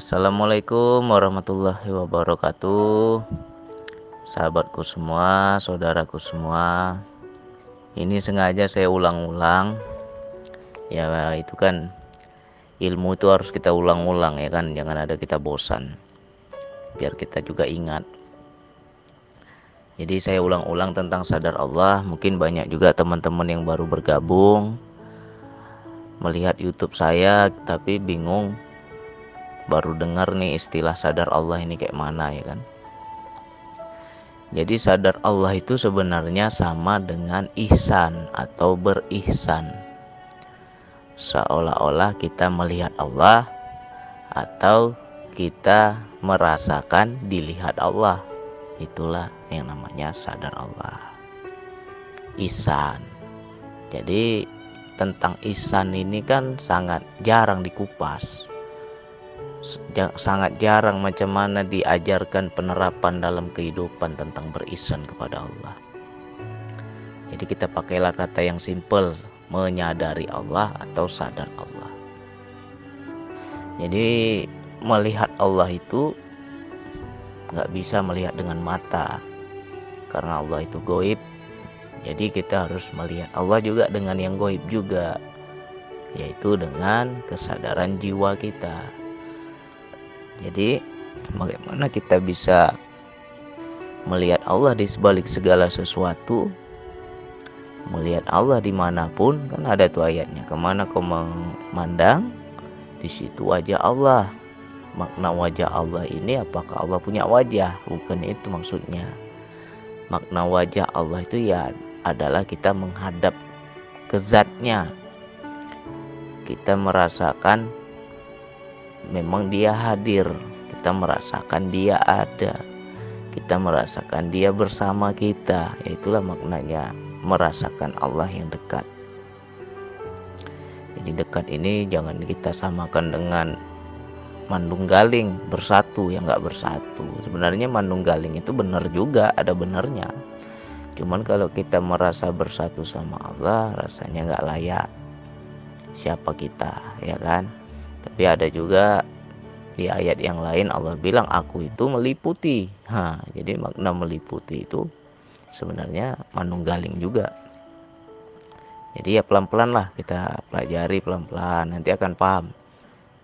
Assalamualaikum warahmatullahi wabarakatuh. Sahabatku semua, saudaraku semua Ini sengaja saya ulang-ulang. Ya itu kan Ilmu itu harus kita ulang-ulang ya kan? Jangan ada kita bosan. Biar kita juga ingat. Jadi saya ulang-ulang tentang sadar Allah. Mungkin banyak juga teman-teman yang baru bergabung Melihat YouTube saya Tapi bingung baru dengar nih istilah sadar Allah ini kayak mana ya kan? Jadi sadar Allah itu sebenarnya sama dengan ihsan atau berihsan. Seolah-olah kita melihat Allah atau kita merasakan dilihat Allah. Itulah yang namanya sadar Allah. Ihsan. Jadi tentang ihsan ini kan sangat jarang dikupas sangat jarang macam mana diajarkan penerapan dalam kehidupan tentang berisan kepada Allah. Jadi kita pakailah kata yang simple, menyadari Allah atau sadar Allah. Jadi melihat Allah itu nggak bisa melihat dengan mata karena Allah itu goib. Jadi kita harus melihat Allah juga dengan yang goib juga, yaitu dengan kesadaran jiwa kita jadi bagaimana kita bisa melihat Allah di sebalik segala sesuatu? Melihat Allah di mana pun kan ada tuh ayatnya ke mana kau memandang di situ wajah Allah. Makna wajah Allah ini apakah Allah punya wajah? Bukan itu maksudnya. Makna wajah Allah itu ya adalah kita menghadap ke zatnya. Kita merasakan memang dia hadir. Kita merasakan dia ada. Kita merasakan dia bersama kita. Itulah maknanya merasakan Allah yang dekat. Jadi dekat ini jangan kita samakan dengan mandung galing bersatu yang nggak bersatu. Sebenarnya mandung galing itu benar juga ada benarnya. Cuman kalau kita merasa bersatu sama Allah rasanya nggak layak siapa kita ya kan tapi ada juga di ayat yang lain Allah bilang aku itu meliputi. Ha, jadi makna meliputi itu sebenarnya manunggaling juga. Jadi ya pelan-pelan lah kita pelajari pelan-pelan nanti akan paham.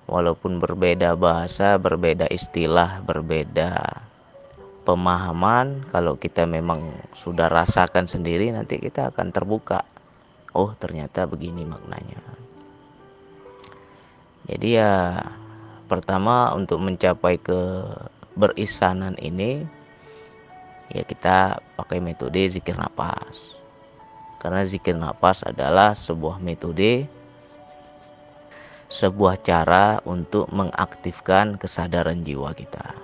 Walaupun berbeda bahasa, berbeda istilah, berbeda pemahaman, kalau kita memang sudah rasakan sendiri nanti kita akan terbuka. Oh, ternyata begini maknanya. Jadi ya pertama untuk mencapai ke berisanan ini ya kita pakai metode zikir nafas. Karena zikir nafas adalah sebuah metode sebuah cara untuk mengaktifkan kesadaran jiwa kita.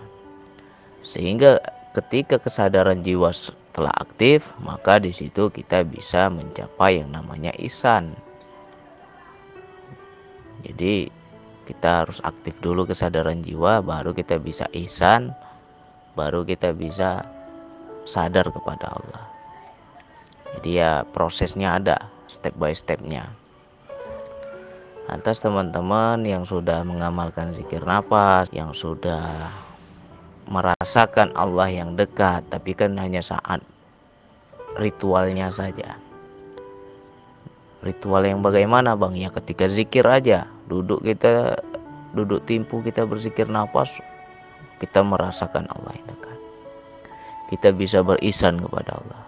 Sehingga ketika kesadaran jiwa telah aktif, maka di situ kita bisa mencapai yang namanya isan. Jadi kita harus aktif dulu kesadaran jiwa baru kita bisa ihsan baru kita bisa sadar kepada Allah. Jadi ya prosesnya ada step by stepnya. Atas teman-teman yang sudah mengamalkan zikir nafas yang sudah merasakan Allah yang dekat tapi kan hanya saat ritualnya saja. Ritual yang bagaimana bang? Ya ketika zikir aja duduk kita duduk timpu kita berzikir nafas kita merasakan Allah yang dekat. Kita bisa berisan kepada Allah.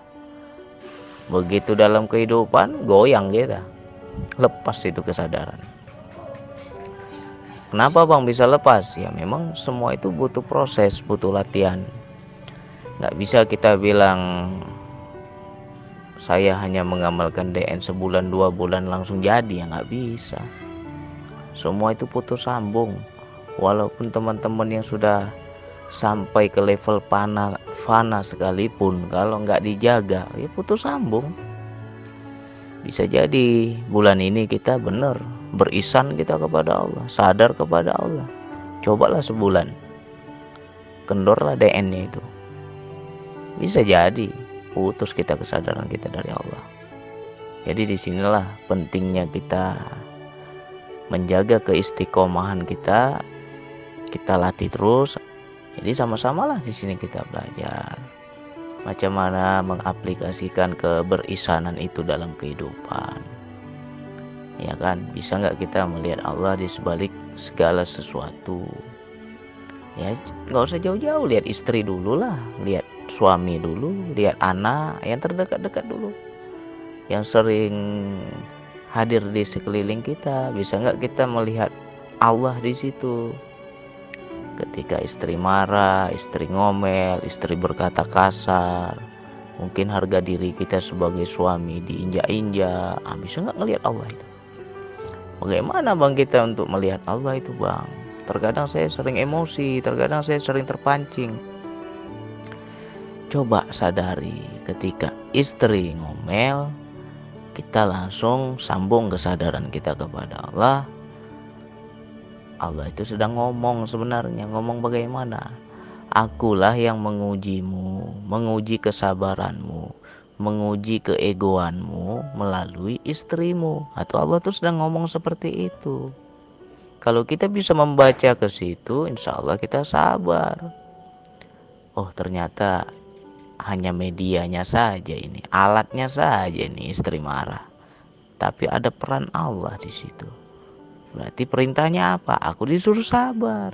Begitu dalam kehidupan goyang kita. Lepas itu kesadaran. Kenapa bang bisa lepas? Ya memang semua itu butuh proses butuh latihan. Nggak bisa kita bilang saya hanya mengamalkan DN sebulan dua bulan langsung jadi. Ya nggak bisa semua itu putus sambung. Walaupun teman-teman yang sudah sampai ke level panah fana sekalipun kalau nggak dijaga ya putus sambung. Bisa jadi bulan ini kita benar berisan kita kepada Allah sadar kepada Allah. Cobalah sebulan. Kendorlah DN-nya itu. Bisa jadi putus kita kesadaran kita dari Allah. Jadi di sinilah pentingnya kita menjaga keistiqomahan kita kita latih terus. Jadi sama-sama lah di sini kita belajar. Macam mana mengaplikasikan keberisanan itu dalam kehidupan. Ya kan? Bisa nggak kita melihat Allah di sebalik segala sesuatu? Ya nggak usah jauh-jauh. Lihat istri dulu lah lihat suami dulu. Lihat anak yang terdekat-dekat dulu. Yang sering hadir di sekeliling kita. Bisa nggak kita melihat Allah di situ? Ketika istri marah istri ngomel istri berkata kasar mungkin harga diri kita sebagai suami diinjak-injak. Ah, bisa nggak ngelihat Allah itu? Bagaimana bang kita untuk melihat Allah itu bang? Terkadang saya sering emosi terkadang saya sering terpancing. Coba sadari ketika istri ngomel kita langsung sambung kesadaran kita kepada Allah. Allah itu sedang ngomong sebenarnya ngomong bagaimana? Akulah yang mengujimu menguji kesabaranmu menguji keegoanmu melalui istrimu. Atau Allah tuh sedang ngomong seperti itu. Kalau kita bisa membaca ke situ insya Allah kita sabar. Oh ternyata hanya medianya saja ini, alatnya saja ini istri marah. Tapi ada peran Allah di situ. Berarti perintahnya apa? Aku disuruh sabar.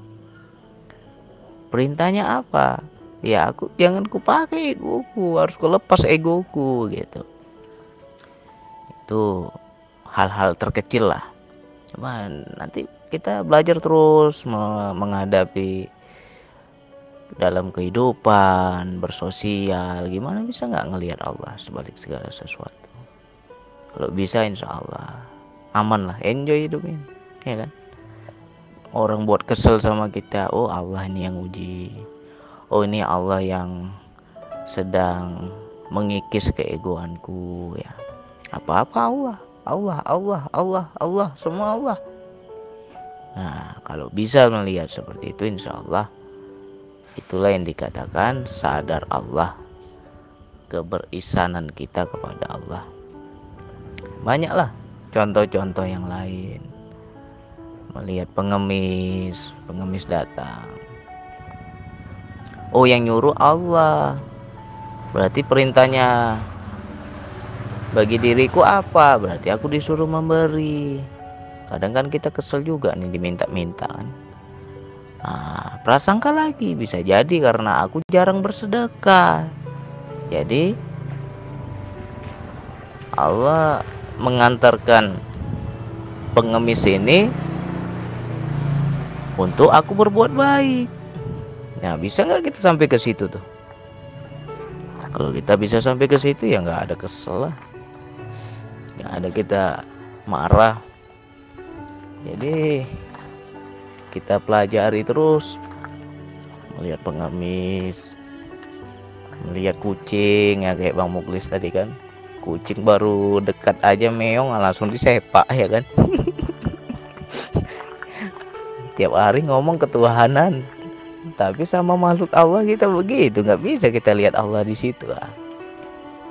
Perintahnya apa? Ya aku jangan ku pakai egoku, harus ku lepas egoku gitu. Itu hal-hal terkecil lah. Cuman nanti kita belajar terus menghadapi dalam kehidupan bersosial gimana bisa nggak ngelihat Allah sebalik segala sesuatu? Kalau bisa insya Allah. Aman lah enjoy hidup ini ya kan? Orang buat kesel sama kita oh Allah ini yang uji. Oh ini Allah yang sedang mengikis keegoanku ya. Apa-apa Allah. Allah Allah Allah Allah semua Allah. Nah kalau bisa melihat seperti itu insya Allah Itulah yang dikatakan sadar Allah Keberisanan kita kepada Allah. Banyaklah contoh-contoh yang lain. Melihat pengemis Pengemis datang. Oh yang nyuruh Allah. Berarti perintahnya Bagi diriku apa? Berarti aku disuruh memberi. Kadang kan kita kesel juga nih diminta-minta kan Nah, prasangka lagi bisa jadi karena aku jarang bersedekah. Jadi Allah mengantarkan pengemis ini untuk aku berbuat baik. Nah, bisa nggak kita sampai ke situ tuh? Kalau kita bisa sampai ke situ ya nggak ada kesel. Nggak ada kita marah. Jadi kita pelajari terus. Melihat pengemis. Melihat kucing. Ya kayak Bang Muklis tadi kan. Kucing baru dekat aja meong langsung disepak ya kan? Tiap hari ngomong ketuhanan. Tapi sama makhluk Allah kita begitu. Nggak bisa kita lihat Allah di situ lah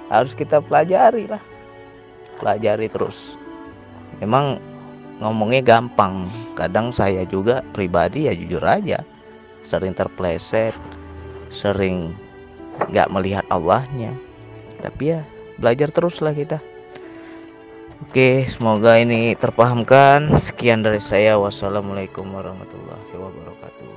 harus kita pelajari lah. Pelajari terus. Memang ngomongnya gampang kadang saya juga pribadi ya jujur aja sering terpleset sering nggak melihat Allahnya tapi ya belajar teruslah kita Oke, semoga ini terpahamkan. Sekian dari saya. Wassalamualaikum warahmatullahi wabarakatuh.